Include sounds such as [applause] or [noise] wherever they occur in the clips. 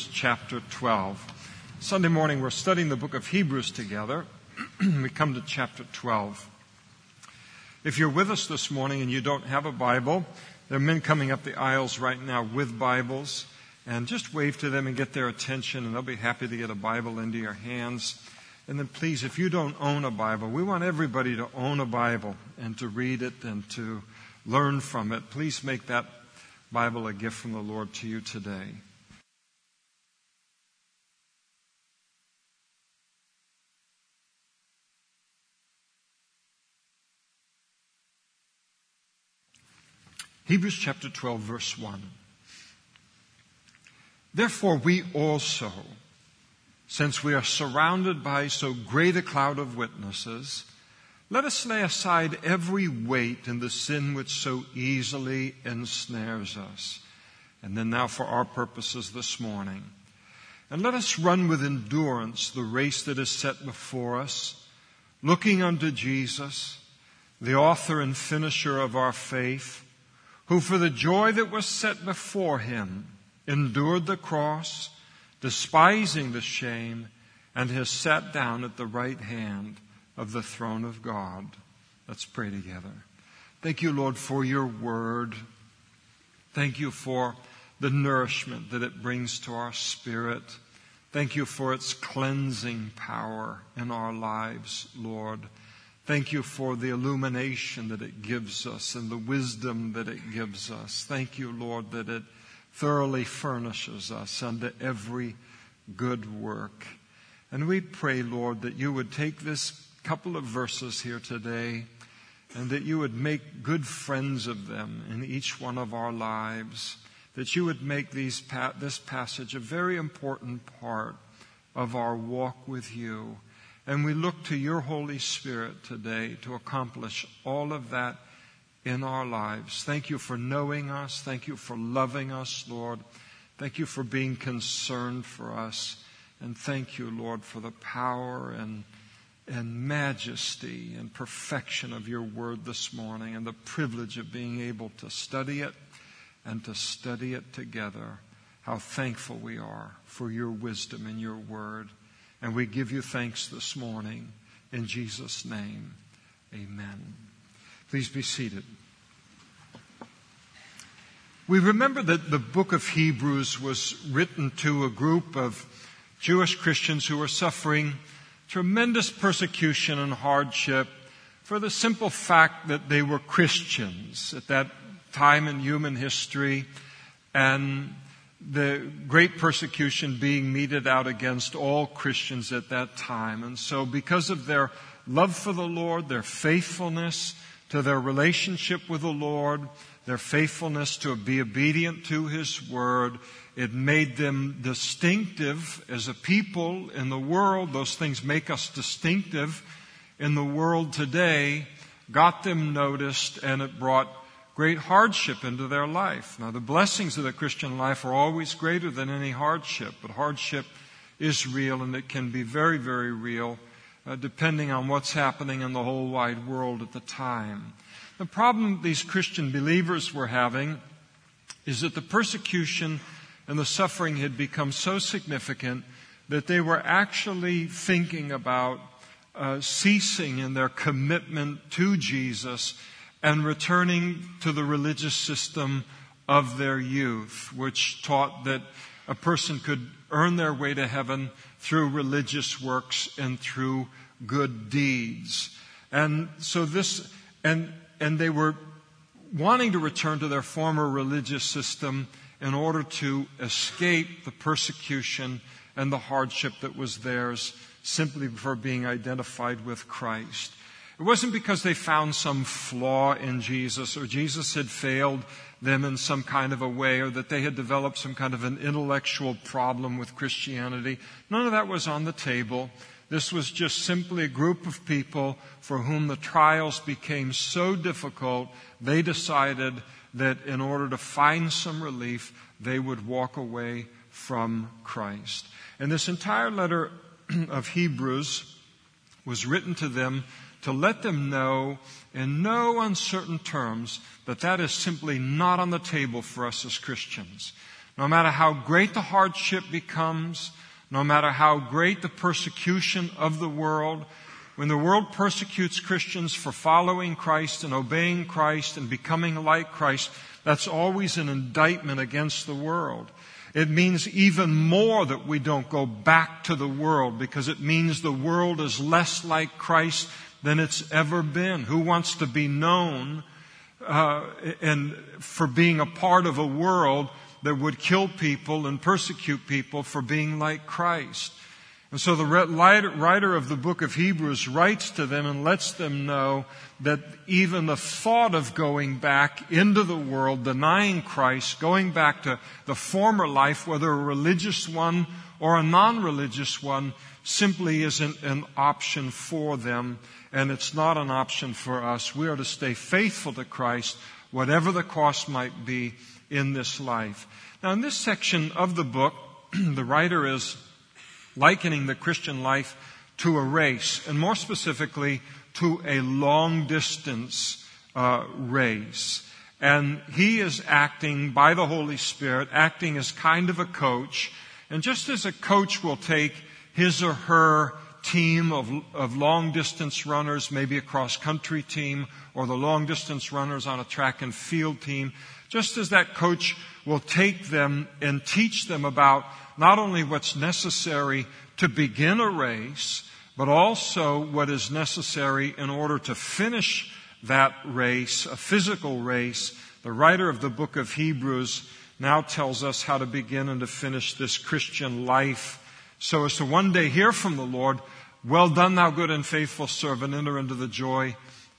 Hebrews chapter 12. Sunday morning, we're studying the book of Hebrews together. [clears throat] we come to chapter 12. If you're with us this morning and you don't have a Bible, there are men coming up the aisles right now with Bibles. And just wave to them and get their attention, and they'll be happy to get a Bible into your hands. And then please, if you don't own a Bible, we want everybody to own a Bible and to read it and to learn from it. Please make that Bible a gift from the Lord to you today. Hebrews chapter 12, verse 1. Therefore, we also, since we are surrounded by so great a cloud of witnesses, let us lay aside every weight and the sin which so easily ensnares us. And then now for our purposes this morning. And let us run with endurance the race that is set before us, looking unto Jesus, the author and finisher of our faith, who for the joy that was set before him endured the cross, despising the shame, and has sat down at the right hand of the throne of God. Let's pray together. Thank you, Lord, for your word. Thank you for the nourishment that it brings to our spirit. Thank you for its cleansing power in our lives, Lord. Thank you for the illumination that it gives us and the wisdom that it gives us. Thank you, Lord, that it thoroughly furnishes us unto every good work. And we pray, Lord, that you would take this couple of verses here today and that you would make good friends of them in each one of our lives, that you would make these, this passage a very important part of our walk with you. And we look to your Holy Spirit today to accomplish all of that in our lives. Thank you for knowing us. Thank you for loving us, Lord. Thank you for being concerned for us. And thank you, Lord, for the power and and majesty and perfection of your word this morning and the privilege of being able to study it and to study it together. How thankful we are for your wisdom and your word. And we give you thanks this morning in Jesus' name. Amen. Please be seated. We remember that the book of Hebrews was written to a group of Jewish Christians who were suffering tremendous persecution and hardship for the simple fact that they were Christians at that time in human history and the great persecution being meted out against all Christians at that time. And so because of their love for the Lord, their faithfulness to their relationship with the Lord, their faithfulness to be obedient to His Word, it made them distinctive as a people in the world. Those things make us distinctive in the world today. Got them noticed and it brought great hardship into their life. Now the blessings of the Christian life are always greater than any hardship, but hardship is real and it can be very, very real uh, depending on what's happening in the whole wide world at the time. The problem these Christian believers were having is that the persecution and the suffering had become so significant that they were actually thinking about uh, ceasing in their commitment to Jesus and returning to the religious system of their youth, which taught that a person could earn their way to heaven through religious works and through good deeds. And so this, and, and they were wanting to return to their former religious system in order to escape the persecution and the hardship that was theirs simply for being identified with Christ. It wasn't because they found some flaw in Jesus or Jesus had failed them in some kind of a way or that they had developed some kind of an intellectual problem with Christianity. None of that was on the table. This was just simply a group of people for whom the trials became so difficult, they decided that in order to find some relief, they would walk away from Christ. And this entire letter [clears throat] of Hebrews was written to them to let them know in no uncertain terms that that is simply not on the table for us as Christians. no matter how great the hardship becomes, no matter how great the persecution of the world, when the world persecutes Christians for following Christ and obeying Christ and becoming like Christ, that's always an indictment against the world. It means even more that we don't go back to the world because it means the world is less like Christ than it's ever been. Who wants to be known uh, and for being a part of a world that would kill people and persecute people for being like Christ? And so the writer of the book of Hebrews writes to them and lets them know that even the thought of going back into the world, denying Christ, going back to the former life, whether a religious one or a non-religious one, simply isn't an option for them. And it's not an option for us. We are to stay faithful to Christ, whatever the cost might be in this life. Now in this section of the book, [clears throat] the writer is likening the Christian life to a race, and more specifically, to a long distance uh, race. And he is acting by the Holy Spirit, acting as kind of a coach. And just as a coach will take his or her team of, of long distance runners, maybe a cross country team, or the long distance runners on a track and field team, just as that coach will take them and teach them about not only what's necessary to begin a race, but also what is necessary in order to finish that race, a physical race. The writer of the book of Hebrews now tells us how to begin and to finish this Christian life so as to one day hear from the Lord, well done, thou good and faithful servant, enter into the joy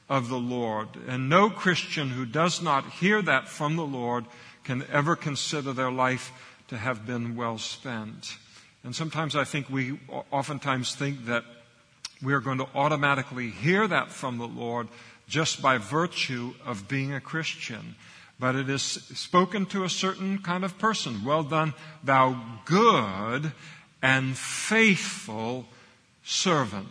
of the Lord. And no Christian who does not hear that from the Lord can ever consider their life to have been well spent. And sometimes I think we oftentimes think that we are going to automatically hear that from the Lord just by virtue of being a Christian. But it is spoken to a certain kind of person. Well done, thou good and faithful servant.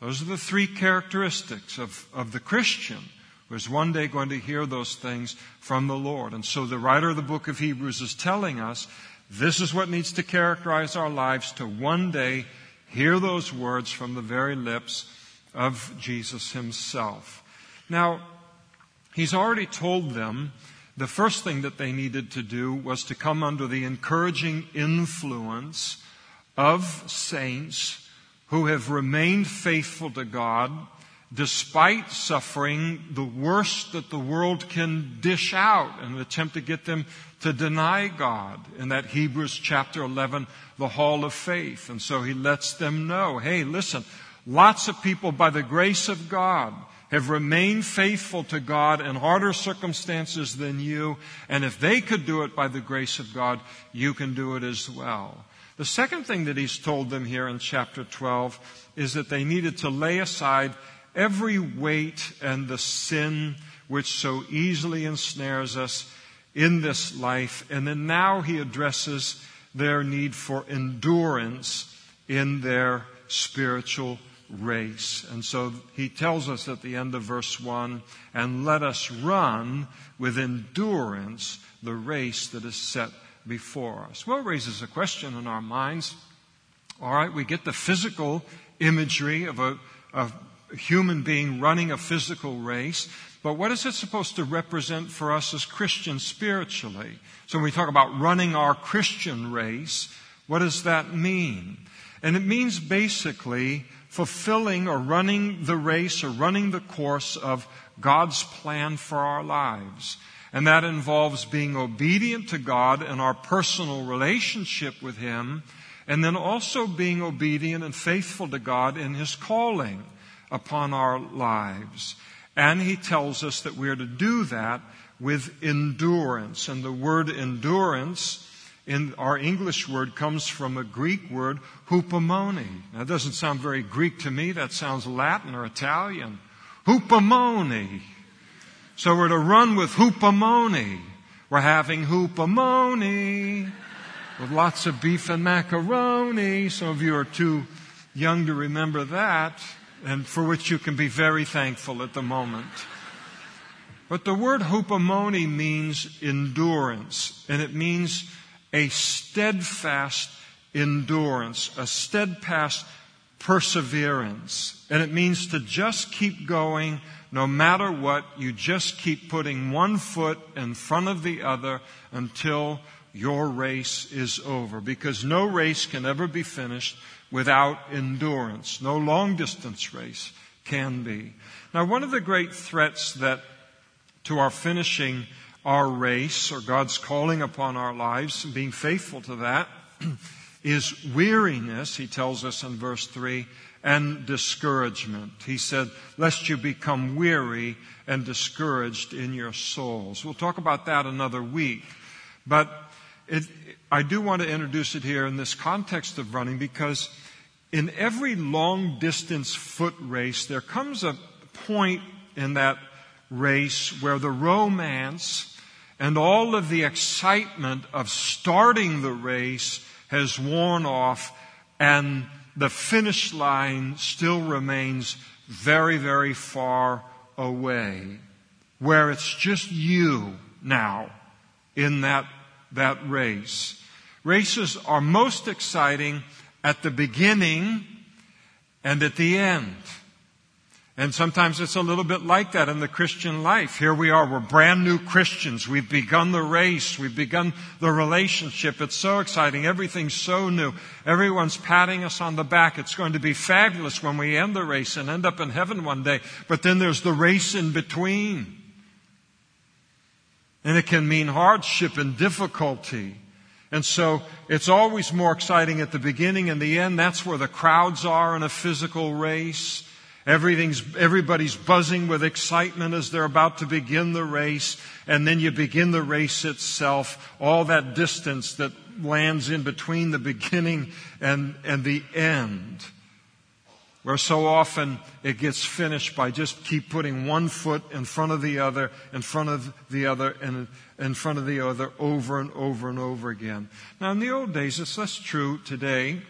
Those are the three characteristics of, of the Christian who is one day going to hear those things from the Lord. And so the writer of the book of Hebrews is telling us this is what needs to characterize our lives to one day hear those words from the very lips of Jesus himself. Now, he's already told them the first thing that they needed to do was to come under the encouraging influence of saints who have remained faithful to God despite suffering the worst that the world can dish out in an attempt to get them to deny God in that Hebrews chapter 11, the hall of faith. And so he lets them know, hey, listen, lots of people by the grace of God have remained faithful to God in harder circumstances than you. And if they could do it by the grace of God, you can do it as well. The second thing that he's told them here in chapter 12 is that they needed to lay aside every weight and the sin which so easily ensnares us in this life. And then now he addresses their need for endurance in their spiritual race. And so he tells us at the end of verse 1 and let us run with endurance the race that is set before us. Well, raises a question in our minds. All right, we get the physical imagery of a, a human being running a physical race, but what is it supposed to represent for us as Christians spiritually? So when we talk about running our Christian race, what does that mean? And it means basically fulfilling or running the race or running the course of God's plan for our lives. And that involves being obedient to God in our personal relationship with Him, and then also being obedient and faithful to God in His calling upon our lives. And he tells us that we are to do that with endurance. And the word endurance in our English word comes from a Greek word, hupomone. That doesn't sound very Greek to me. That sounds Latin or Italian. Hupomone. So we're to run with hupomone. We're having hupomone with lots of beef and macaroni. Some of you are too young to remember that and for which you can be very thankful at the moment. But the word hupomone means endurance, and it means a steadfast endurance, a steadfast perseverance. And it means to just keep going no matter what. You just keep putting one foot in front of the other until your race is over. Because no race can ever be finished without endurance. No long distance race can be. Now, one of the great threats that to our finishing our race or God's calling upon our lives and being faithful to that [clears throat] is weariness, he tells us in verse 3, and discouragement. He said, lest you become weary and discouraged in your souls. We'll talk about that another week. But it, I do want to introduce it here in this context of running because in every long distance foot race, there comes a point in that race where the romance and all of the excitement of starting the race has worn off and the finish line still remains very, very far away, where it's just you now in that, that race. Races are most exciting at the beginning and at the end. And sometimes it's a little bit like that in the Christian life. Here we are, we're brand new Christians. We've begun the race. We've begun the relationship. It's so exciting. Everything's so new. Everyone's patting us on the back. It's going to be fabulous when we end the race and end up in heaven one day. But then there's the race in between. And it can mean hardship and difficulty. And so it's always more exciting at the beginning and the end. That's where the crowds are in a physical race. Everything's, everybody's buzzing with excitement as they're about to begin the race. And then you begin the race itself. All that distance that lands in between the beginning and, and the end. Where so often it gets finished by just keep putting one foot in front of the other, in front of the other, and in front of the other over and over and over again. Now in the old days, it's less true today,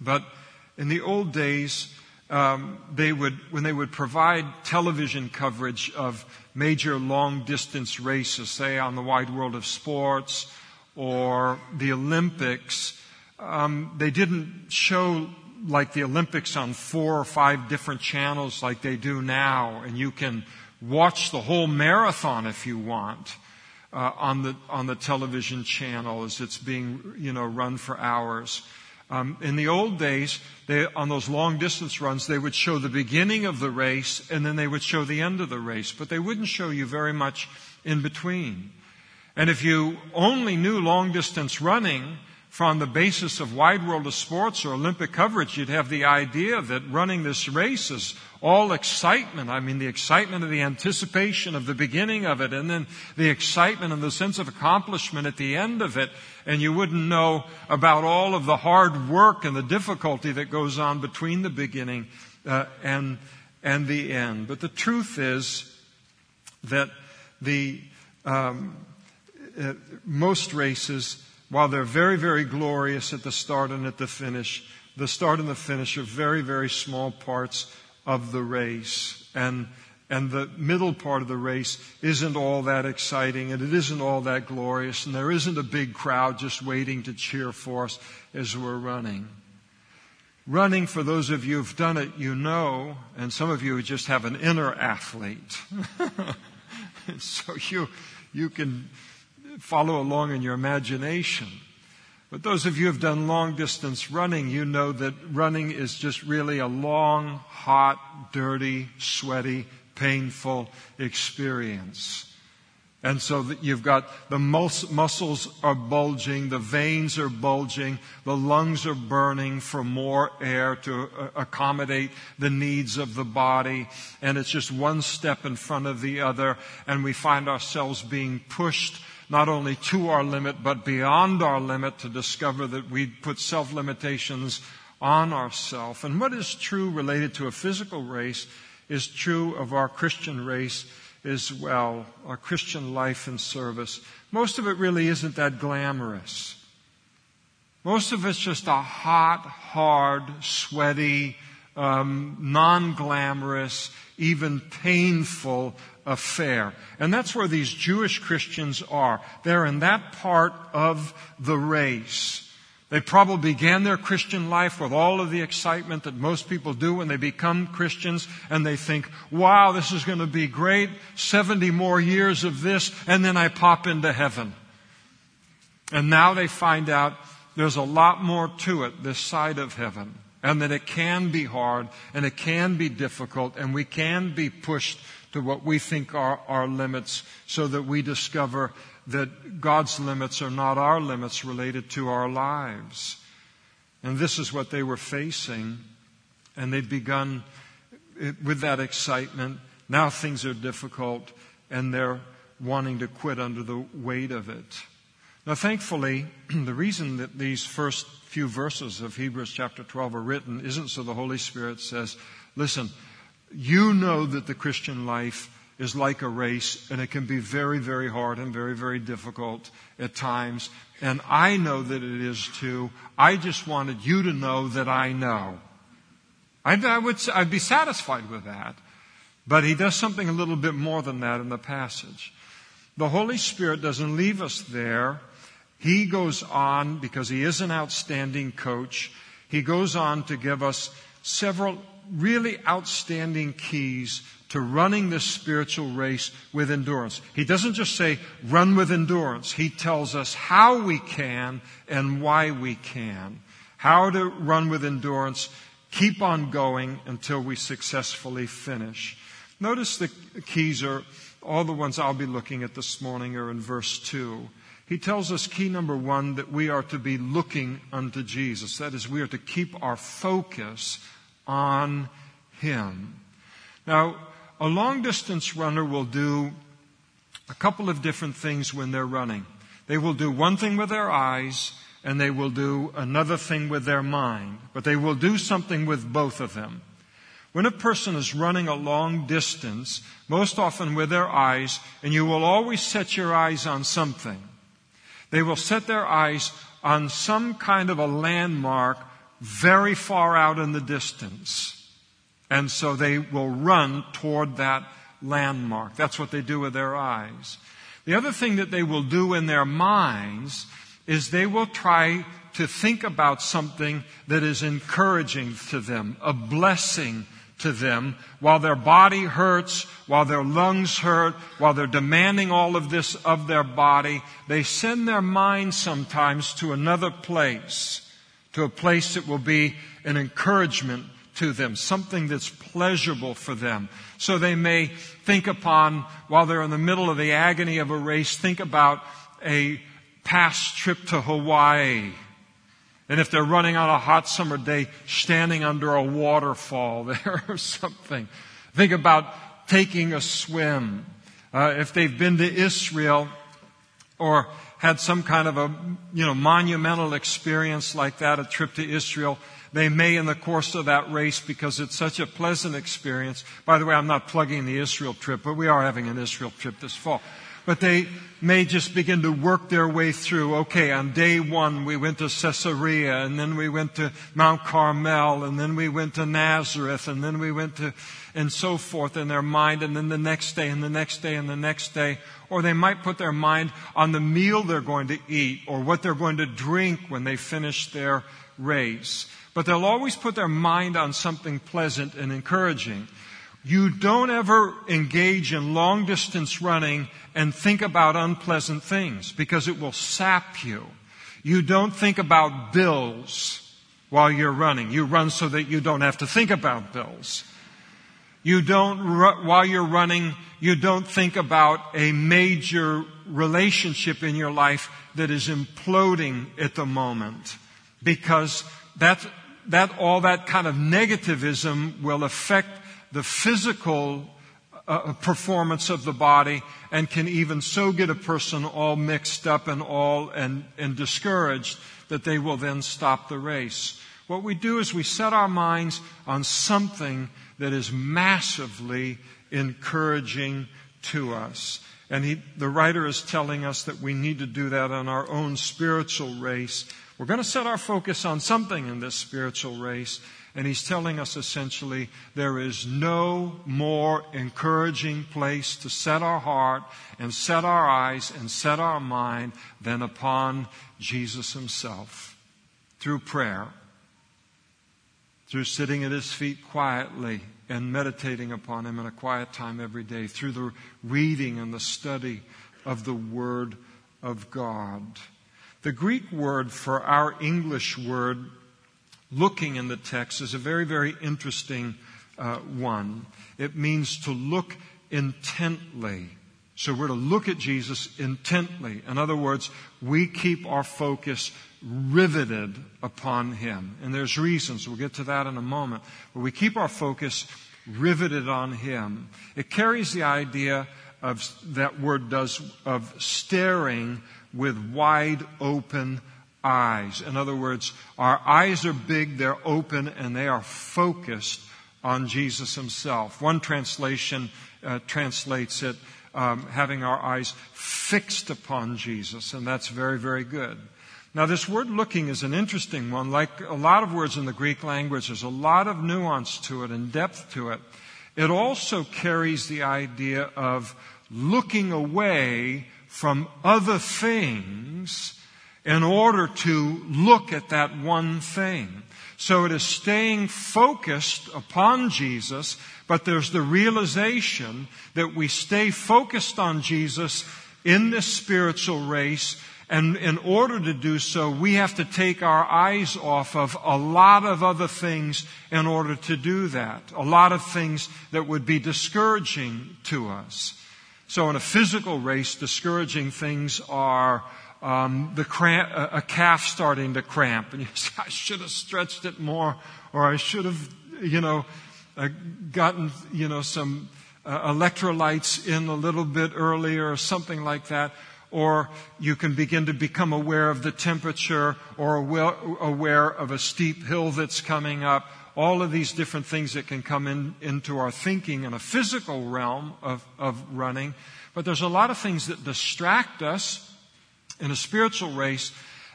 but in the old days, um, they would, when they would provide television coverage of major long distance races, say on the wide world of sports or the Olympics, um, they didn't show like the Olympics on four or five different channels like they do now, and you can watch the whole marathon if you want. Uh, on the on the television channel as it's being you know run for hours. Um, in the old days, they, on those long distance runs, they would show the beginning of the race and then they would show the end of the race, but they wouldn't show you very much in between. And if you only knew long distance running, from the basis of wide world of sports or Olympic coverage, you'd have the idea that running this race is all excitement. I mean, the excitement of the anticipation of the beginning of it and then the excitement and the sense of accomplishment at the end of it. And you wouldn't know about all of the hard work and the difficulty that goes on between the beginning uh, and, and the end. But the truth is that the, um, uh, most races while they're very, very glorious at the start and at the finish, the start and the finish are very, very small parts of the race. And, and the middle part of the race isn't all that exciting and it isn't all that glorious and there isn't a big crowd just waiting to cheer for us as we're running. Running, for those of you who've done it, you know, and some of you just have an inner athlete. [laughs] so you, you can follow along in your imagination. But those of you who have done long distance running, you know that running is just really a long, hot, dirty, sweaty, painful experience. And so you've got the mus- muscles are bulging, the veins are bulging, the lungs are burning for more air to uh, accommodate the needs of the body. And it's just one step in front of the other. And we find ourselves being pushed not only to our limit, but beyond our limit to discover that we put self limitations on ourselves. And what is true related to a physical race is true of our Christian race as well, our Christian life and service. Most of it really isn't that glamorous. Most of it's just a hot, hard, sweaty, um, non glamorous, even painful affair. And that's where these Jewish Christians are. They're in that part of the race. They probably began their Christian life with all of the excitement that most people do when they become Christians and they think, wow, this is going to be great. 70 more years of this and then I pop into heaven. And now they find out there's a lot more to it this side of heaven and that it can be hard and it can be difficult and we can be pushed to what we think are our limits so that we discover that God's limits are not our limits related to our lives. And this is what they were facing. And they'd begun with that excitement. Now things are difficult and they're wanting to quit under the weight of it. Now, thankfully, [clears throat] the reason that these first few verses of Hebrews chapter 12 are written isn't so the Holy Spirit says, listen, you know that the Christian life is like a race and it can be very, very hard and very, very difficult at times. And I know that it is too. I just wanted you to know that I know. I, I would, I'd be satisfied with that. But he does something a little bit more than that in the passage. The Holy Spirit doesn't leave us there. He goes on, because he is an outstanding coach, he goes on to give us several really outstanding keys to running this spiritual race with endurance. He doesn't just say, run with endurance. He tells us how we can and why we can. How to run with endurance, keep on going until we successfully finish. Notice the keys are, all the ones I'll be looking at this morning are in verse 2. He tells us key number one that we are to be looking unto Jesus. That is, we are to keep our focus on Him. Now, a long distance runner will do a couple of different things when they're running. They will do one thing with their eyes and they will do another thing with their mind, but they will do something with both of them. When a person is running a long distance, most often with their eyes, and you will always set your eyes on something. They will set their eyes on some kind of a landmark very far out in the distance. And so they will run toward that landmark. That's what they do with their eyes. The other thing that they will do in their minds is they will try to think about something that is encouraging to them, a blessing to them, while their body hurts, while their lungs hurt, while they're demanding all of this of their body, they send their mind sometimes to another place, to a place that will be an encouragement to them, something that's pleasurable for them. So they may think upon, while they're in the middle of the agony of a race, think about a past trip to Hawaii. And if they're running on a hot summer day, standing under a waterfall [laughs] there or something. Think about taking a swim. Uh, if they've been to Israel or had some kind of a, you know, monumental experience like that, a trip to Israel, they may in the course of that race because it's such a pleasant experience. By the way, I'm not plugging the Israel trip, but we are having an Israel trip this fall. But they may just begin to work their way through. Okay, on day one we went to Caesarea and then we went to Mount Carmel and then we went to Nazareth and then we went to, and so forth in their mind and then the next day and the next day and the next day. Or they might put their mind on the meal they're going to eat or what they're going to drink when they finish their race but they'll always put their mind on something pleasant and encouraging. You don't ever engage in long distance running and think about unpleasant things because it will sap you. You don't think about bills while you're running. You run so that you don't have to think about bills. You don't, while you're running, you don't think about a major relationship in your life that is imploding at the moment because that's, that all that kind of negativism will affect the physical uh, performance of the body and can even so get a person all mixed up and all and, and discouraged that they will then stop the race. What we do is we set our minds on something that is massively encouraging to us. And he, the writer is telling us that we need to do that on our own spiritual race we're going to set our focus on something in this spiritual race. And he's telling us essentially there is no more encouraging place to set our heart and set our eyes and set our mind than upon Jesus himself through prayer, through sitting at his feet quietly and meditating upon him in a quiet time every day, through the reading and the study of the Word of God. The Greek word for our English word looking in the text is a very, very interesting uh, one. It means to look intently. So we're to look at Jesus intently. In other words, we keep our focus riveted upon Him. And there's reasons, we'll get to that in a moment, but we keep our focus riveted on Him. It carries the idea of, that word does, of staring with wide open eyes. In other words, our eyes are big, they're open, and they are focused on Jesus himself. One translation uh, translates it um, having our eyes fixed upon Jesus, and that's very, very good. Now, this word looking is an interesting one. Like a lot of words in the Greek language, there's a lot of nuance to it and depth to it. It also carries the idea of looking away from other things in order to look at that one thing. So it is staying focused upon Jesus, but there's the realization that we stay focused on Jesus in this spiritual race. And in order to do so, we have to take our eyes off of a lot of other things in order to do that. A lot of things that would be discouraging to us. So in a physical race, discouraging things are um, the cramp, a calf starting to cramp, and you [laughs] say, I should have stretched it more, or I should have, you know, uh, gotten, you know, some uh, electrolytes in a little bit earlier, or something like that. Or you can begin to become aware of the temperature, or aware of a steep hill that's coming up. All of these different things that can come in, into our thinking in a physical realm of, of running. But there's a lot of things that distract us in a spiritual race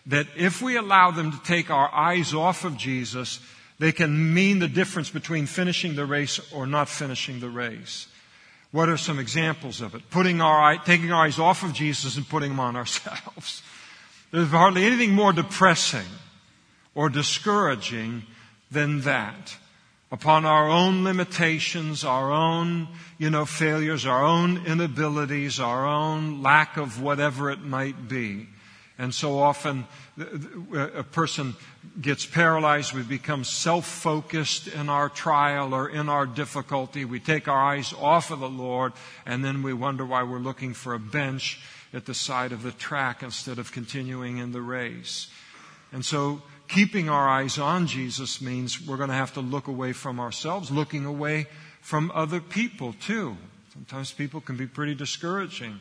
that if we allow them to take our eyes off of Jesus, they can mean the difference between finishing the race or not finishing the race. What are some examples of it? Putting our eye, taking our eyes off of Jesus and putting them on [laughs] ourselves. There's hardly anything more depressing or discouraging than that. Upon our own limitations, our own, you know, failures, our own inabilities, our own lack of whatever it might be. And so often a person gets paralyzed. We become self-focused in our trial or in our difficulty. We take our eyes off of the Lord and then we wonder why we're looking for a bench at the side of the track instead of continuing in the race. And so keeping our eyes on Jesus means we're going to have to look away from ourselves, looking away from other people too. Sometimes people can be pretty discouraging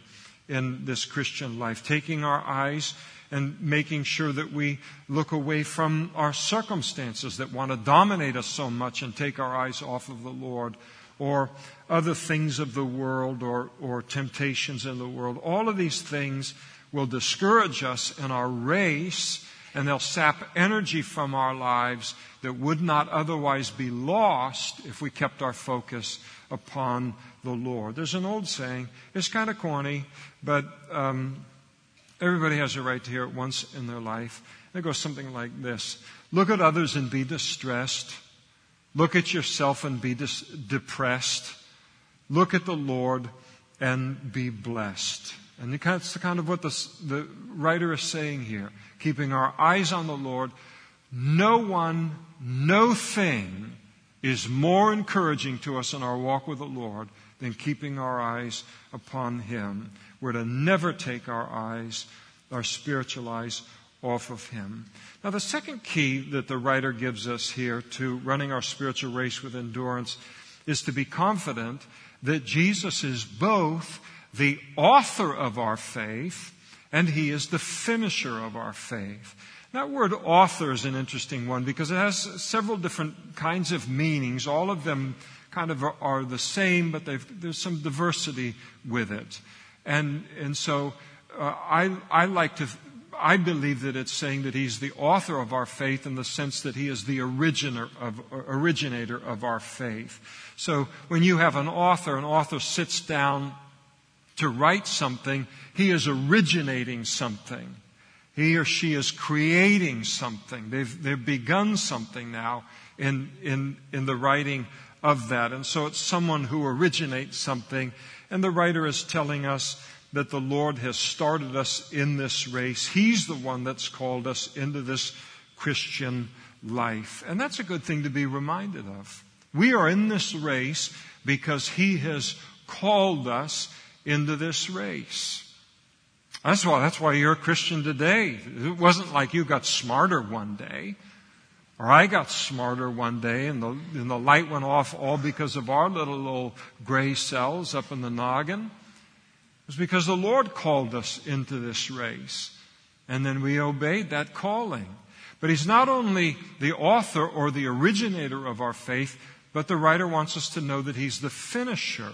in this Christian life, taking our eyes and making sure that we look away from our circumstances that want to dominate us so much and take our eyes off of the Lord or other things of the world or, or temptations in the world. All of these things will discourage us in our race and they'll sap energy from our lives that would not otherwise be lost if we kept our focus upon the Lord. There's an old saying, it's kind of corny, but um, everybody has a right to hear it once in their life. It goes something like this Look at others and be distressed. Look at yourself and be dis- depressed. Look at the Lord and be blessed. And that's kind of what the, the writer is saying here. Keeping our eyes on the Lord. No one, no thing is more encouraging to us in our walk with the Lord than keeping our eyes upon Him. We're to never take our eyes, our spiritual eyes, off of Him. Now, the second key that the writer gives us here to running our spiritual race with endurance is to be confident that Jesus is both the author of our faith, and he is the finisher of our faith. That word author is an interesting one because it has several different kinds of meanings. All of them kind of are, the same, but there's some diversity with it. And, and so uh, I, I like to I believe that it's saying that he's the author of our faith in the sense that he is the of, originator of our faith. So when you have an author, an author sits down to write something, he is originating something. He or she is creating something. They've, they've begun something now in, in, in the writing of that. And so it's someone who originates something. And the writer is telling us that the Lord has started us in this race. He's the one that's called us into this Christian life. And that's a good thing to be reminded of. We are in this race because He has called us into this race. That's why, that's why you're a Christian today. It wasn't like you got smarter one day, or I got smarter one day and the, and the light went off all because of our little, little gray cells up in the noggin. It was because the Lord called us into this race. And then we obeyed that calling. But He's not only the author or the originator of our faith, but the writer wants us to know that He's the finisher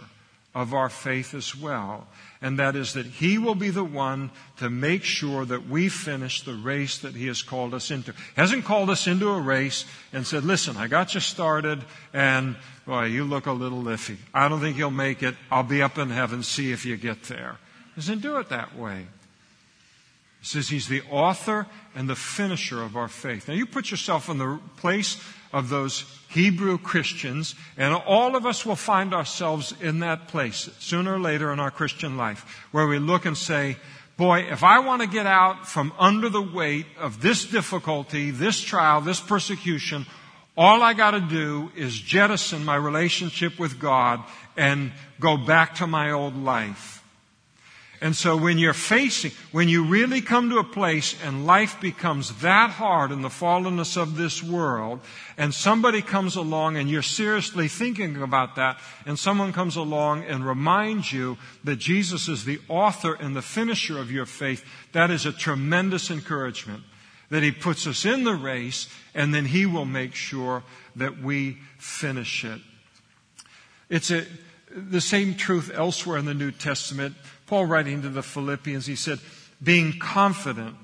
of our faith as well. And that is that He will be the one to make sure that we finish the race that He has called us into. He hasn't called us into a race and said, listen, I got you started and, boy, you look a little iffy. I don't think you'll make it. I'll be up in heaven. See if you get there. He doesn't do it that way. He says He's the author and the finisher of our faith. Now you put yourself in the place of those Hebrew Christians, and all of us will find ourselves in that place sooner or later in our Christian life, where we look and say, Boy, if I want to get out from under the weight of this difficulty, this trial, this persecution, all I got to do is jettison my relationship with God and go back to my old life. And so when you're facing, when you really come to a place and life becomes that hard in the fallenness of this world, and somebody comes along and you're seriously thinking about that, and someone comes along and reminds you that Jesus is the author and the finisher of your faith, that is a tremendous encouragement. That He puts us in the race, and then He will make sure that we finish it. It's a, the same truth elsewhere in the New Testament. Paul writing to the Philippians, he said, being confident.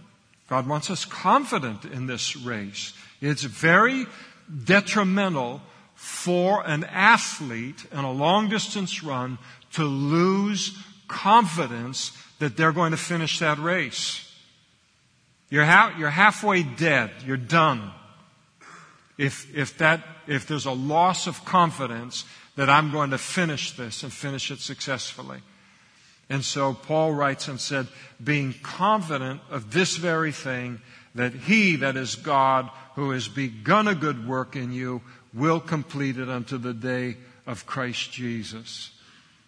God wants us confident in this race. It's very detrimental for an athlete in a long distance run to lose confidence that they're going to finish that race. You're, ha- you're halfway dead. You're done. If, if that, if there's a loss of confidence that I'm going to finish this and finish it successfully. And so Paul writes and said, being confident of this very thing, that he, that is God, who has begun a good work in you, will complete it unto the day of Christ Jesus.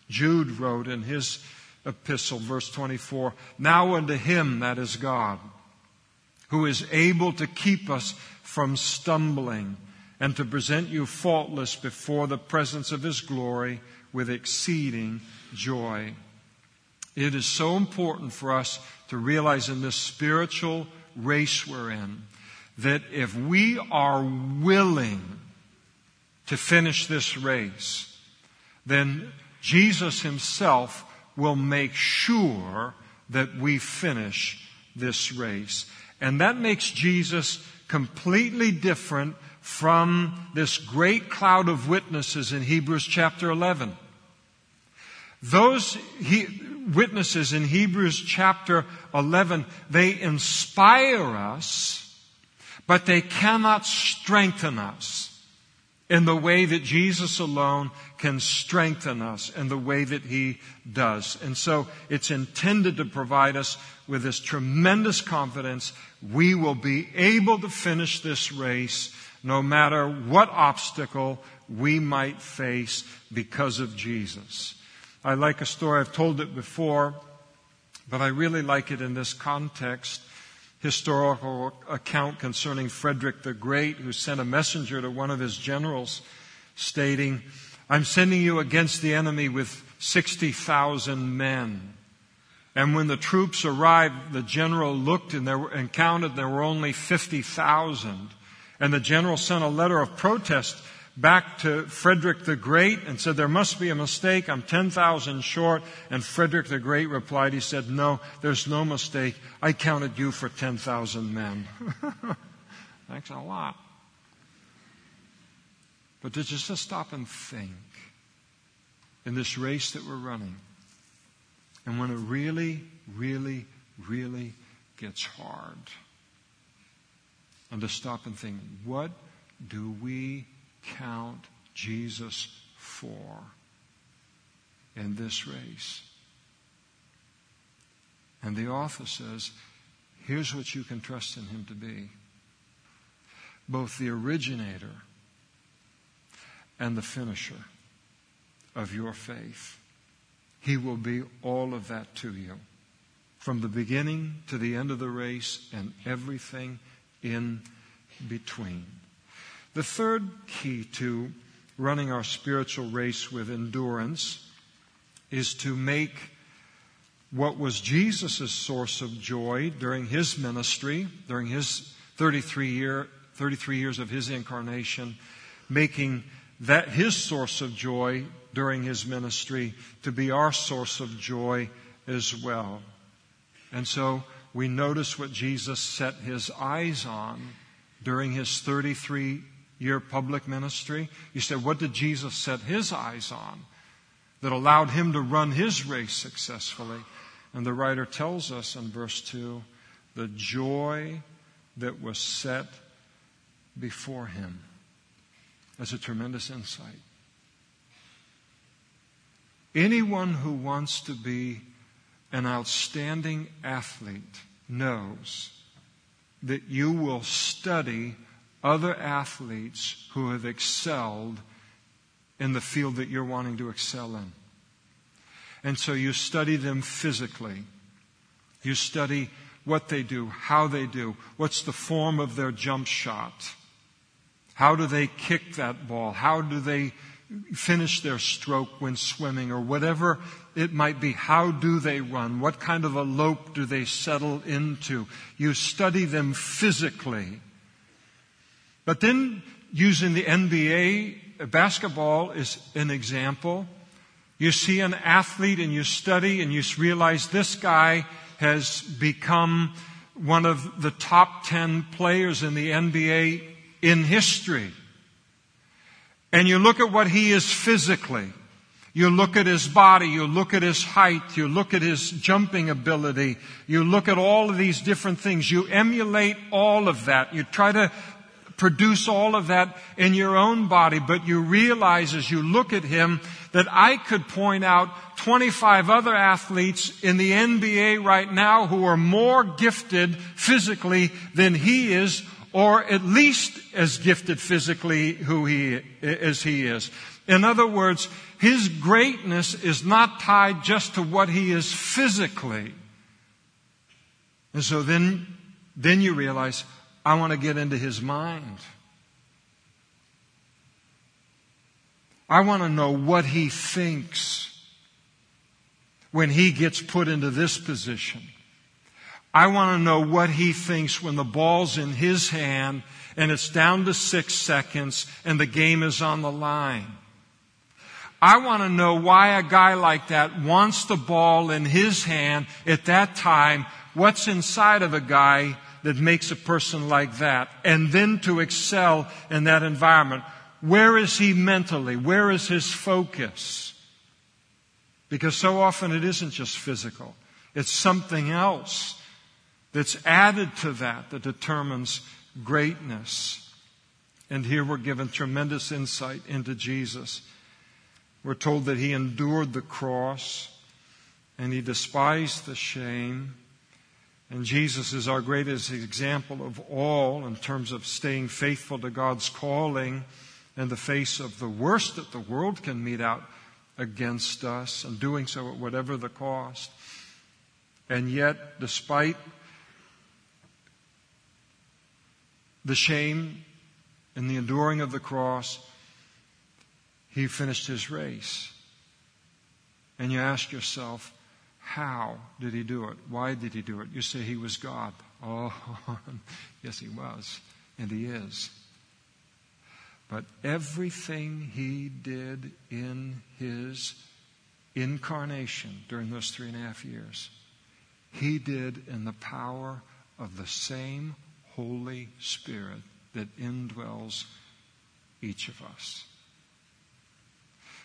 Jude wrote in his epistle, verse 24, Now unto him, that is God, who is able to keep us from stumbling and to present you faultless before the presence of his glory with exceeding joy. It is so important for us to realize in this spiritual race we're in that if we are willing to finish this race, then Jesus himself will make sure that we finish this race. And that makes Jesus completely different from this great cloud of witnesses in Hebrews chapter 11. Those he, witnesses in Hebrews chapter 11, they inspire us, but they cannot strengthen us in the way that Jesus alone can strengthen us in the way that He does. And so it's intended to provide us with this tremendous confidence we will be able to finish this race no matter what obstacle we might face because of Jesus. I like a story, I've told it before, but I really like it in this context. Historical account concerning Frederick the Great, who sent a messenger to one of his generals stating, I'm sending you against the enemy with 60,000 men. And when the troops arrived, the general looked and, there, and counted there were only 50,000. And the general sent a letter of protest back to Frederick the Great and said, There must be a mistake. I'm 10,000 short. And Frederick the Great replied, He said, No, there's no mistake. I counted you for 10,000 men. [laughs] Thanks a lot. But to just to stop and think in this race that we're running, and when it really, really, really gets hard, and to stop and think, what do we count Jesus for in this race? And the author says, here's what you can trust in him to be both the originator and the finisher of your faith. He will be all of that to you. From the beginning to the end of the race and everything in between. The third key to running our spiritual race with endurance is to make what was Jesus' source of joy during his ministry, during his 33, year, 33 years of his incarnation, making that his source of joy during his ministry to be our source of joy as well. And so we notice what Jesus set his eyes on during his 33 year public ministry. You said, what did Jesus set his eyes on that allowed him to run his race successfully? And the writer tells us in verse 2 the joy that was set before him. That's a tremendous insight. Anyone who wants to be an outstanding athlete knows that you will study other athletes who have excelled in the field that you're wanting to excel in. And so you study them physically. You study what they do, how they do, what's the form of their jump shot. How do they kick that ball? How do they finish their stroke when swimming or whatever it might be. How do they run? What kind of a lope do they settle into? You study them physically. But then using the NBA, uh, basketball is an example. You see an athlete and you study and you realize this guy has become one of the top 10 players in the NBA in history. And you look at what he is physically. You look at his body, you look at his height, you look at his jumping ability, you look at all of these different things. You emulate all of that. You try to produce all of that in your own body, but you realize as you look at him that I could point out 25 other athletes in the NBA right now who are more gifted physically than he is or at least as gifted physically who he, as he is. In other words, his greatness is not tied just to what he is physically. And so then, then you realize, I want to get into his mind. I want to know what he thinks when he gets put into this position. I want to know what he thinks when the ball's in his hand and it's down to six seconds and the game is on the line. I want to know why a guy like that wants the ball in his hand at that time. What's inside of a guy that makes a person like that? And then to excel in that environment. Where is he mentally? Where is his focus? Because so often it isn't just physical. It's something else that's added to that that determines greatness. And here we're given tremendous insight into Jesus. We're told that he endured the cross and he despised the shame. And Jesus is our greatest example of all in terms of staying faithful to God's calling in the face of the worst that the world can mete out against us and doing so at whatever the cost. And yet, despite the shame and the enduring of the cross, he finished his race. And you ask yourself, how did he do it? Why did he do it? You say he was God. Oh, [laughs] yes, he was. And he is. But everything he did in his incarnation during those three and a half years, he did in the power of the same Holy Spirit that indwells each of us.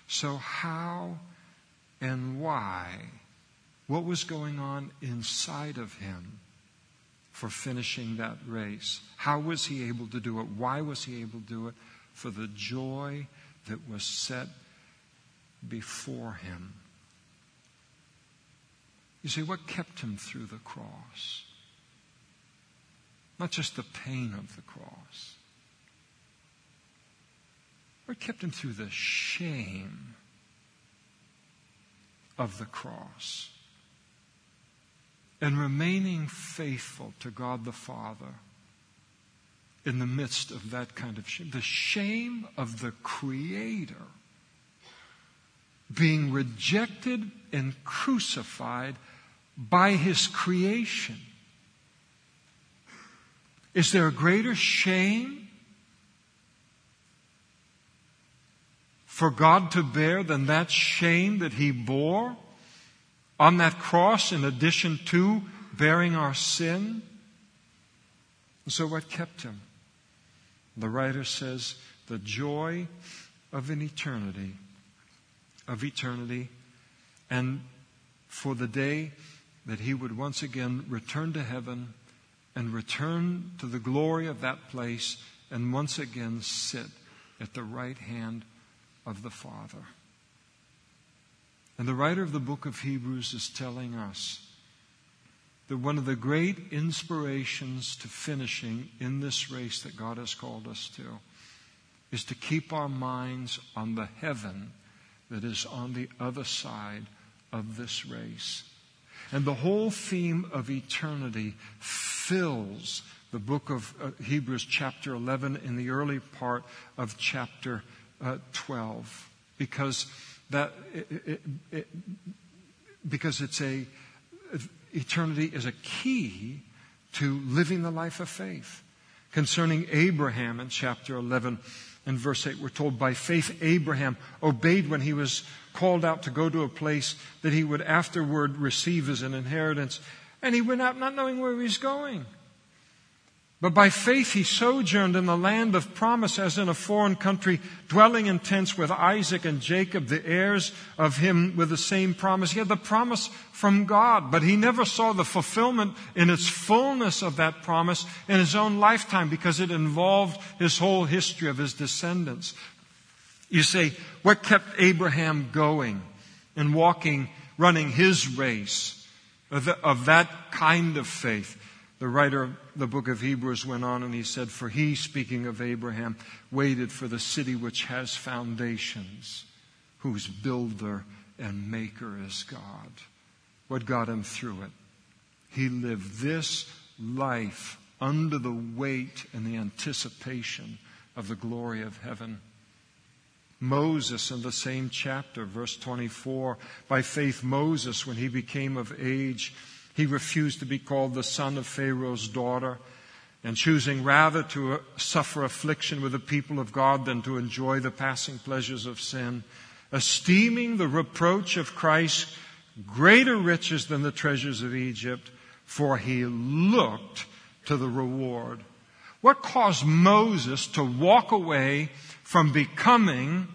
So, how and why? What was going on inside of him for finishing that race? How was he able to do it? Why was he able to do it? For the joy that was set before him. You see, what kept him through the cross? Not just the pain of the cross. What kept him through the shame of the cross? And remaining faithful to God the Father in the midst of that kind of shame. The shame of the Creator being rejected and crucified by His creation. Is there a greater shame for God to bear than that shame that He bore on that cross in addition to bearing our sin? So what kept Him? The writer says, the joy of an eternity, of eternity, and for the day that he would once again return to heaven and return to the glory of that place and once again sit at the right hand of the Father. And the writer of the book of Hebrews is telling us that one of the great inspirations to finishing in this race that God has called us to is to keep our minds on the heaven that is on the other side of this race. And the whole theme of eternity fills the book of uh, Hebrews, chapter 11, in the early part of chapter uh, 12, because that it, it, it, because it's a eternity is a key to living the life of faith. Concerning Abraham in chapter 11 and verse 8, we're told, by faith Abraham obeyed when he was called out to go to a place that he would afterward receive as an inheritance. And he went out not knowing where he was going. But by faith he sojourned in the land of promise as in a foreign country, dwelling in tents with Isaac and Jacob, the heirs of him with the same promise. He had the promise from God, but he never saw the fulfillment in its fullness of that promise in his own lifetime because it involved his whole history of his descendants. You say, what kept Abraham going and walking, running his race of, that kind of faith? The writer the book of Hebrews went on and he said, For he, speaking of Abraham, waited for the city which has foundations, whose builder and maker is God. What got him through it? He lived this life under the weight and the anticipation of the glory of heaven. Moses in the same chapter, verse 24, by faith Moses, when he became of age, he refused to be called the son of Pharaoh's daughter, and choosing rather to uh, suffer affliction with the people of God than to enjoy the passing pleasures of sin, esteeming the reproach of Christ greater riches than the treasures of Egypt, for he looked to the reward. What caused Moses to walk away from becoming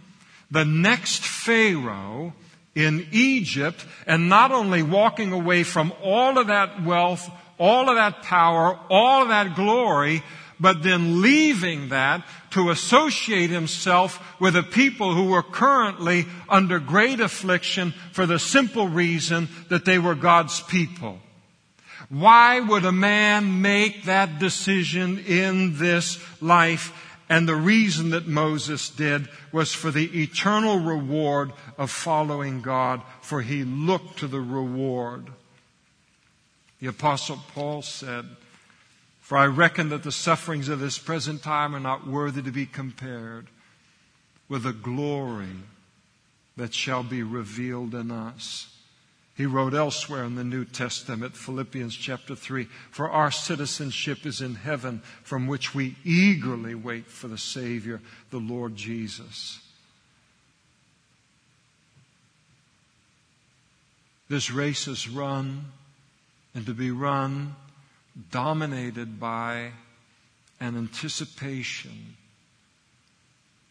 the next Pharaoh in Egypt and not only walking away from all of that wealth, all of that power, all of that glory, but then leaving that to associate himself with a people who were currently under great affliction for the simple reason that they were God's people. Why would a man make that decision in this life? And the reason that Moses did was for the eternal reward of following God, for he looked to the reward. The apostle Paul said, For I reckon that the sufferings of this present time are not worthy to be compared with the glory that shall be revealed in us. He wrote elsewhere in the New Testament, Philippians chapter 3, For our citizenship is in heaven, from which we eagerly wait for the Savior, the Lord Jesus. This race is run, and to be run dominated by an anticipation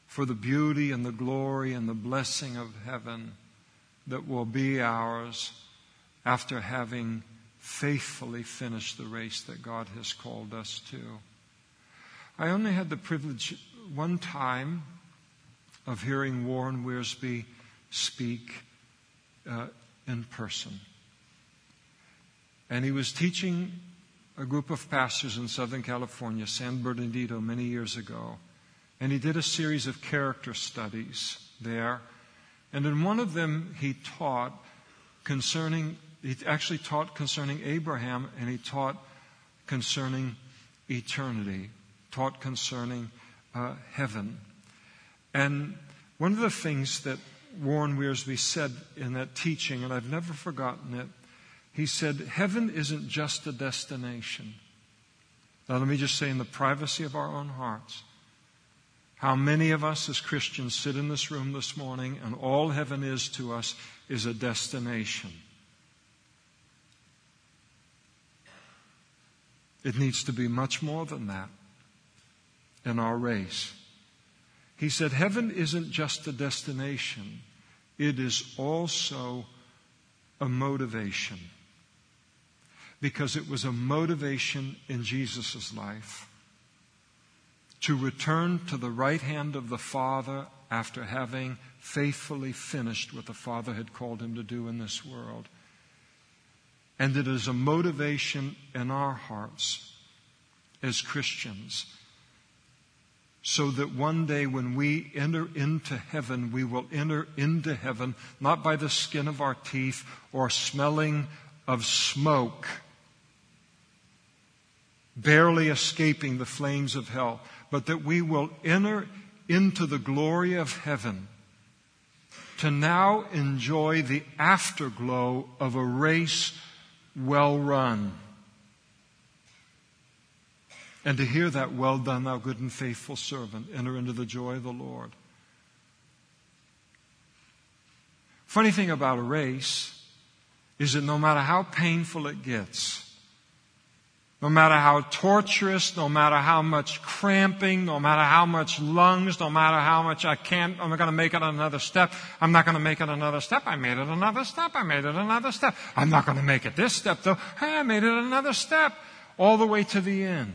for the beauty and the glory and the blessing of heaven that will be ours after having faithfully finished the race that God has called us to. I only had the privilege one time of hearing Warren Wiersbe speak uh, in person. And he was teaching a group of pastors in Southern California, San Bernardino, many years ago. And he did a series of character studies there and in one of them, he taught concerning, he actually taught concerning Abraham and he taught concerning eternity, taught concerning uh, heaven. And one of the things that Warren Wiersbe said in that teaching, and I've never forgotten it, he said, Heaven isn't just a destination. Now, let me just say, in the privacy of our own hearts, how many of us as Christians sit in this room this morning and all heaven is to us is a destination. It needs to be much more than that in our race. He said, Heaven isn't just a destination, it is also a motivation. Because it was a motivation in Jesus' life to return to the right hand of the Father after having faithfully finished what the Father had called him to do in this world. And it is a motivation in our hearts as Christians so that one day when we enter into heaven, we will enter into heaven not by the skin of our teeth or smelling of smoke, barely escaping the flames of hell, but that we will enter into the glory of heaven to now enjoy the afterglow of a race well run. And to hear that, well done, thou good and faithful servant, enter into the joy of the Lord. Funny thing about a race is that no matter how painful it gets, no matter how torturous, no matter how much cramping, no matter how much lungs, no matter how much I can't, I'm not going to make it another step. I'm not going to make it another step. I made it another step. I made it another step. I'm not going to make it this step though. Hey, I made it another step. All the way to the end.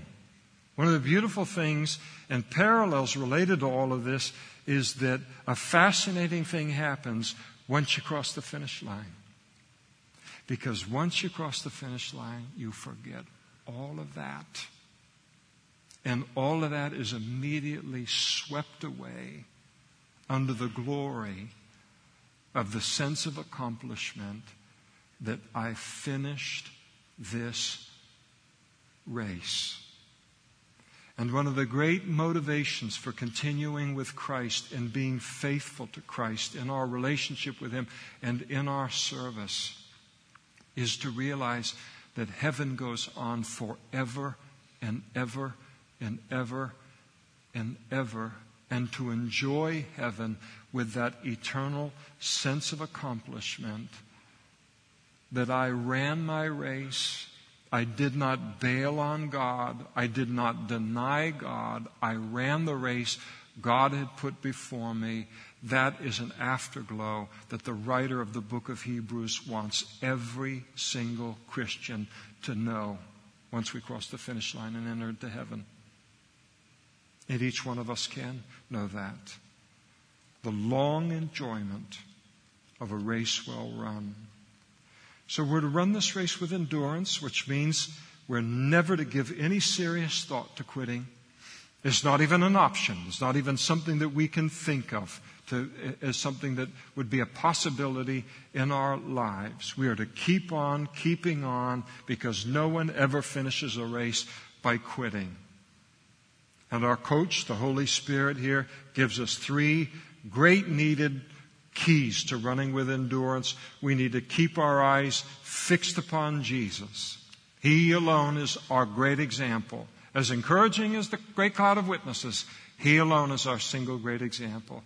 One of the beautiful things and parallels related to all of this is that a fascinating thing happens once you cross the finish line. Because once you cross the finish line, you forget all of that. And all of that is immediately swept away under the glory of the sense of accomplishment that I finished this race. And one of the great motivations for continuing with Christ and being faithful to Christ in our relationship with Him and in our service is to realize that heaven goes on forever and ever and ever and ever, and to enjoy heaven with that eternal sense of accomplishment that I ran my race. I did not bail on God. I did not deny God. I ran the race God had put before me. That is an afterglow that the writer of the book of Hebrews wants every single Christian to know once we cross the finish line and enter into heaven. And each one of us can know that. The long enjoyment of a race well run. So we're to run this race with endurance, which means we're never to give any serious thought to quitting. It's not even an option. It's not even something that we can think of to, as something that would be a possibility in our lives. We are to keep on keeping on because no one ever finishes a race by quitting. And our coach, the Holy Spirit here, gives us three great needed keys to running with endurance. We need to keep our eyes fixed upon Jesus. He alone is our great example. As encouraging as the great cloud of witnesses, He alone is our single great example.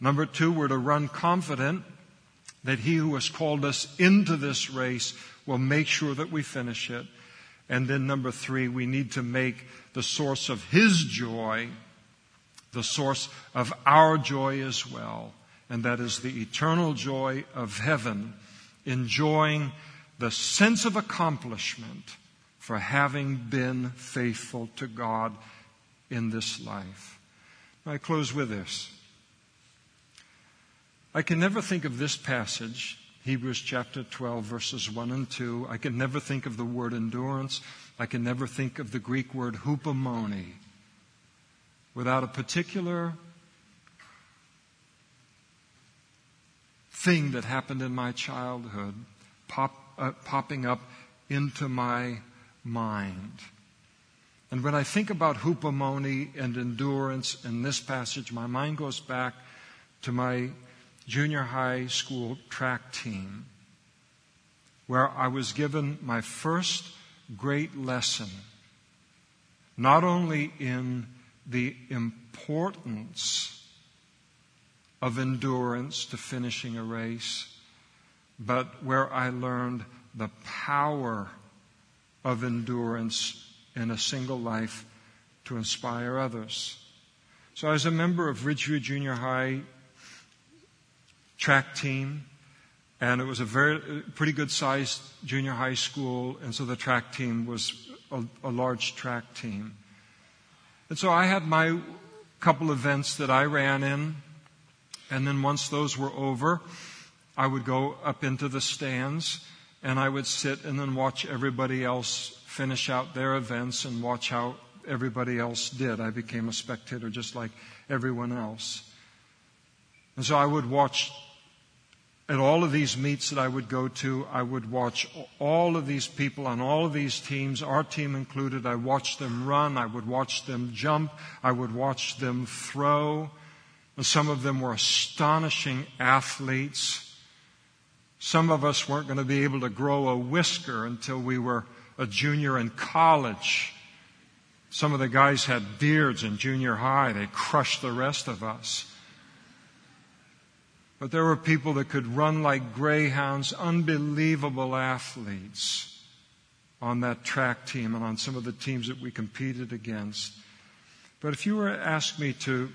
Number two, we're to run confident that He who has called us into this race will make sure that we finish it. And then number three, we need to make the source of His joy the source of our joy as well. And that is the eternal joy of heaven, enjoying the sense of accomplishment for having been faithful to God in this life. I close with this. I can never think of this passage, Hebrews chapter 12, verses 1 and 2. I can never think of the word endurance. I can never think of the Greek word hupomone without a particular thing that happened in my childhood pop, uh, popping up into my mind. And when I think about hupomone and endurance in this passage, my mind goes back to my junior high school track team, where I was given my first great lesson, not only in the importance of endurance to finishing a race, but where I learned the power of endurance in a single life to inspire others. So as a member of Ridgeview Junior High track team, and it was a very pretty good sized junior high school, and so the track team was a, a large track team. And so I had my couple events that I ran in, and then once those were over, I would go up into the stands and I would sit and then watch everybody else finish out their events and watch how everybody else did. I became a spectator just like everyone else. And so I would watch at all of these meets that I would go to, I would watch all of these people on all of these teams, our team included. I watched them run. I would watch them jump. I would watch them throw. And some of them were astonishing athletes. Some of us weren't going to be able to grow a whisker until we were a junior in college. Some of the guys had beards in junior high. They crushed the rest of us. But there were people that could run like greyhounds, unbelievable athletes on that track team and on some of the teams that we competed against. But if you were to ask me to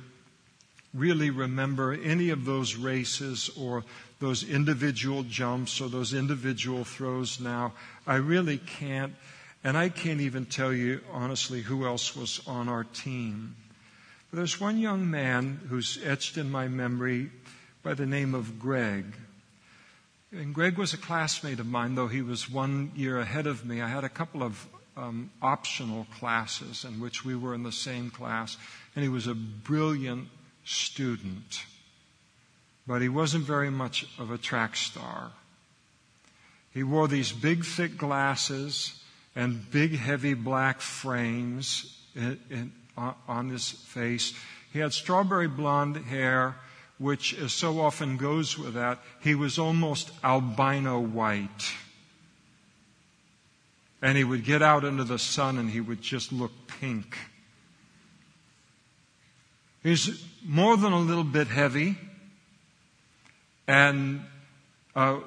really remember any of those races or those individual jumps or those individual throws now, I really can't. And I can't even tell you honestly who else was on our team. But there's one young man who's etched in my memory by the name of Greg. And Greg was a classmate of mine, though he was one year ahead of me. I had a couple of um, optional classes in which we were in the same class, and he was a brilliant student. But he wasn't very much of a track star. He wore these big, thick glasses and big, heavy black frames in, in, on his face. He had strawberry blonde hair which, so often goes with that, he was almost albino white. And he would get out into the sun and he would just look pink. He's more than a little bit heavy. And uh,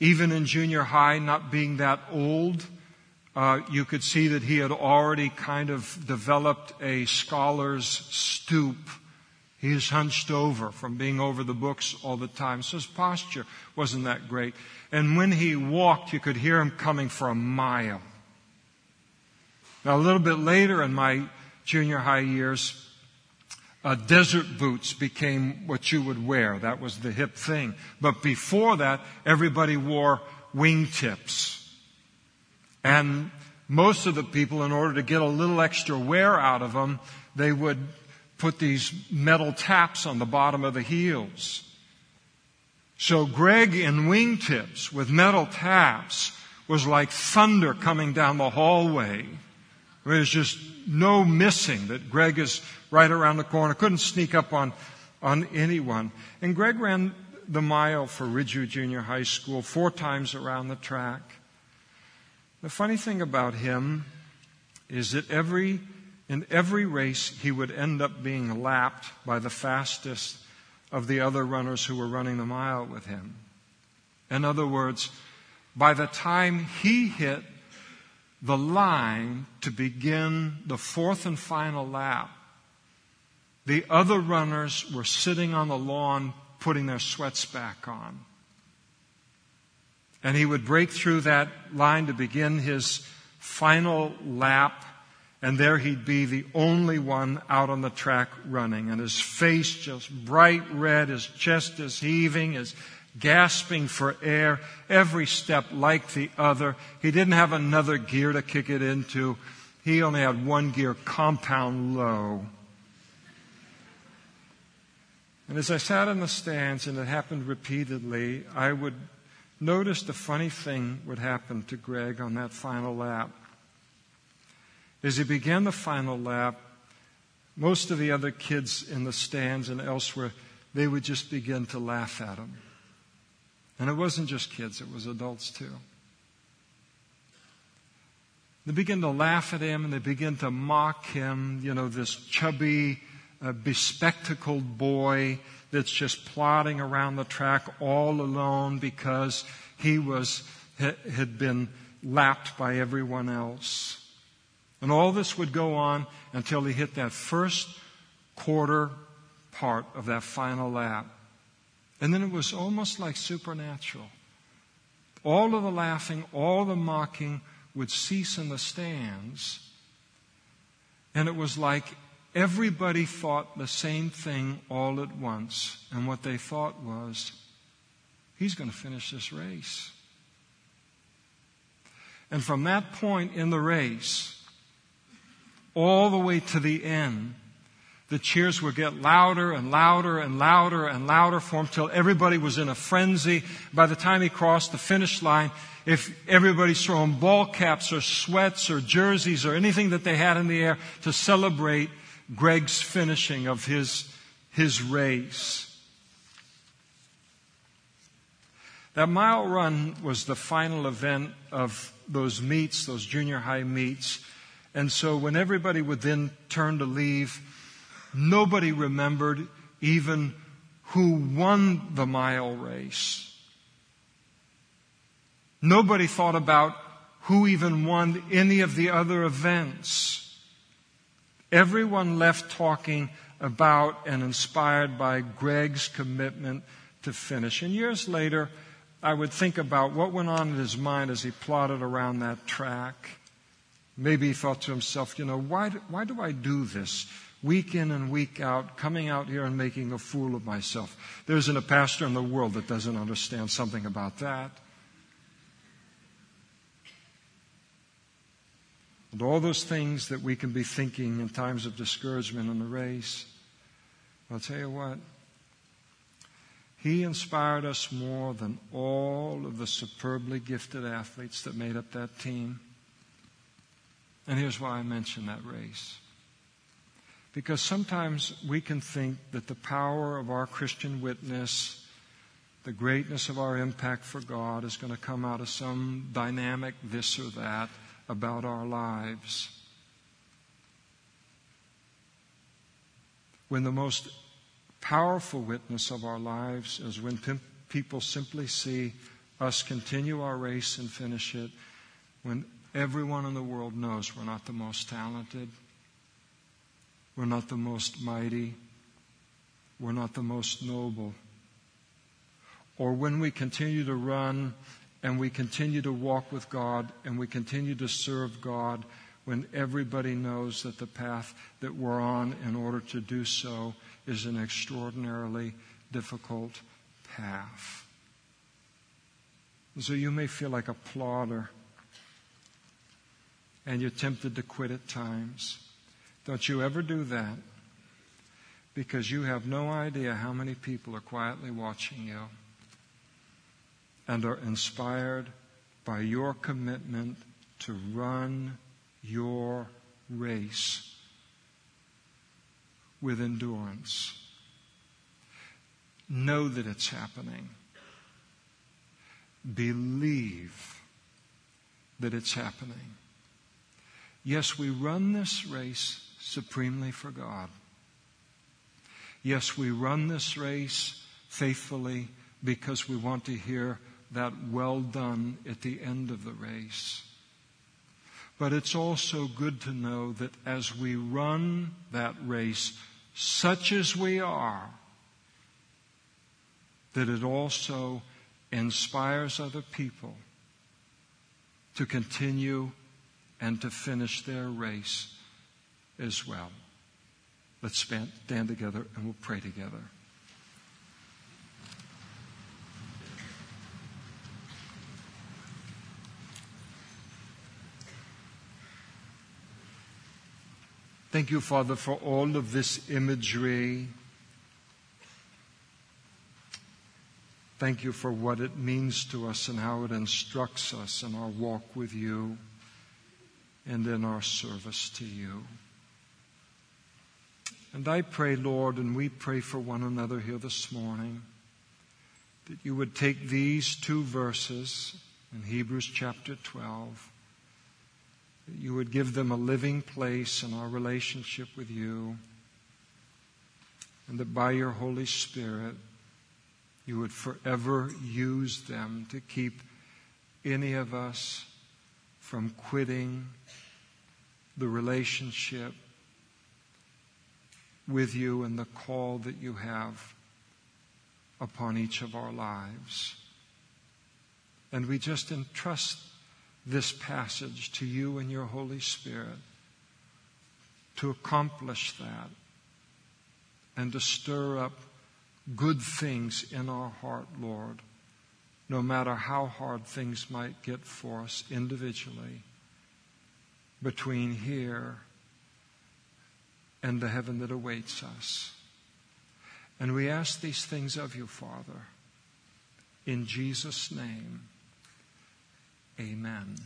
even in junior high, not being that old, uh, you could see that he had already kind of developed a scholar's stoop he is hunched over from being over the books all the time. So his posture wasn't that great. And when he walked, you could hear him coming for a mile. Now, a little bit later in my junior high years, uh, desert boots became what you would wear. That was the hip thing. But before that, everybody wore wingtips. And most of the people, in order to get a little extra wear out of them, they would put these metal taps on the bottom of the heels. So Greg in wingtips with metal taps was like thunder coming down the hallway. There's just no missing that Greg is right around the corner. Couldn't sneak up on, on anyone. And Greg ran the mile for Ridgeview Junior High School, four times around the track. The funny thing about him is that every, in every race, he would end up being lapped by the fastest of the other runners who were running the mile with him. In other words, by the time he hit the line to begin the fourth and final lap, the other runners were sitting on the lawn putting their sweats back on. And he would break through that line to begin his final lap, and there he'd be the only one out on the track running, and his face just bright red, his chest is heaving, his gasping for air, every step like the other. He didn't have another gear to kick it into. He only had one gear, compound low. And as I sat in the stands, and it happened repeatedly, I would notice the funny thing would happen to Greg on that final lap. As he began the final lap, most of the other kids in the stands and elsewhere, they would just begin to laugh at him. And it wasn't just kids, it was adults too. They begin to laugh at him and they begin to mock him, you know, this chubby, uh, bespectacled boy that's just plodding around the track all alone because he was, had been lapped by everyone else. And all this would go on until he hit that first quarter part of that final lap. And then it was almost like supernatural. All of the laughing, all the mocking would cease in the stands. And it was like everybody thought the same thing all at once. And what they thought was, he's going to finish this race. And from that point in the race, all the way to the end, the cheers would get louder and louder and louder and louder for him till everybody was in a frenzy. By the time he crossed the finish line, if everybody's throwing ball caps or sweats or jerseys or anything that they had in the air to celebrate Greg's finishing of his, his race. That mile run was the final event of those meets, those junior high meets. And so when everybody would then turn to leave, Nobody remembered even who won the mile race. Nobody thought about who even won any of the other events. Everyone left talking about and inspired by Greg's commitment to finish. And years later, I would think about what went on in his mind as he plodded around that track. Maybe he thought to himself, you know, why why do I do this? week in and week out, coming out here and making a fool of myself. There isn't a pastor in the world that doesn't understand something about that. And all those things that we can be thinking in times of discouragement in the race, I'll tell you what, he inspired us more than all of the superbly gifted athletes that made up that team. And here's why I mention that race. Because sometimes we can think that the power of our Christian witness, the greatness of our impact for God, is going to come out of some dynamic this or that about our lives. When the most powerful witness of our lives is when people simply see us continue our race and finish it, when everyone in the world knows we're not the most talented we're not the most mighty. We're not the most noble. Or when we continue to run and we continue to walk with God and we continue to serve God when everybody knows that the path that we're on in order to do so is an extraordinarily difficult path. So you may feel like a plodder and you're tempted to quit at times. Don't you ever do that because you have no idea how many people are quietly watching you and are inspired by your commitment to run your race with endurance. know that it's happening. Believe that it's happening. Yes, we run this race supremely for God. Yes, we run this race faithfully because we want to hear that well done at the end of the race. But it's also good to know that as we run that race, such as we are, that it also inspires other people to continue and to finish their race as well. Let's stand together and we'll pray together. Thank you, Father, for all of this imagery. Thank you for what it means to us and how it instructs us in our walk with you and in our service to you. And I pray, Lord, and we pray for one another here this morning, that you would take these two verses in Hebrews chapter 12 that you would give them a living place in our relationship with you, and that by your Holy Spirit, you would forever use them to keep any of us from quitting the relationship with you and the call that you have upon each of our lives. And we just entrust this passage to you and your Holy Spirit to accomplish that and to stir up good things in our heart, Lord, no matter how hard things might get for us individually between here and the heaven that awaits us. And we ask these things of you, Father, in Jesus' name. Amen.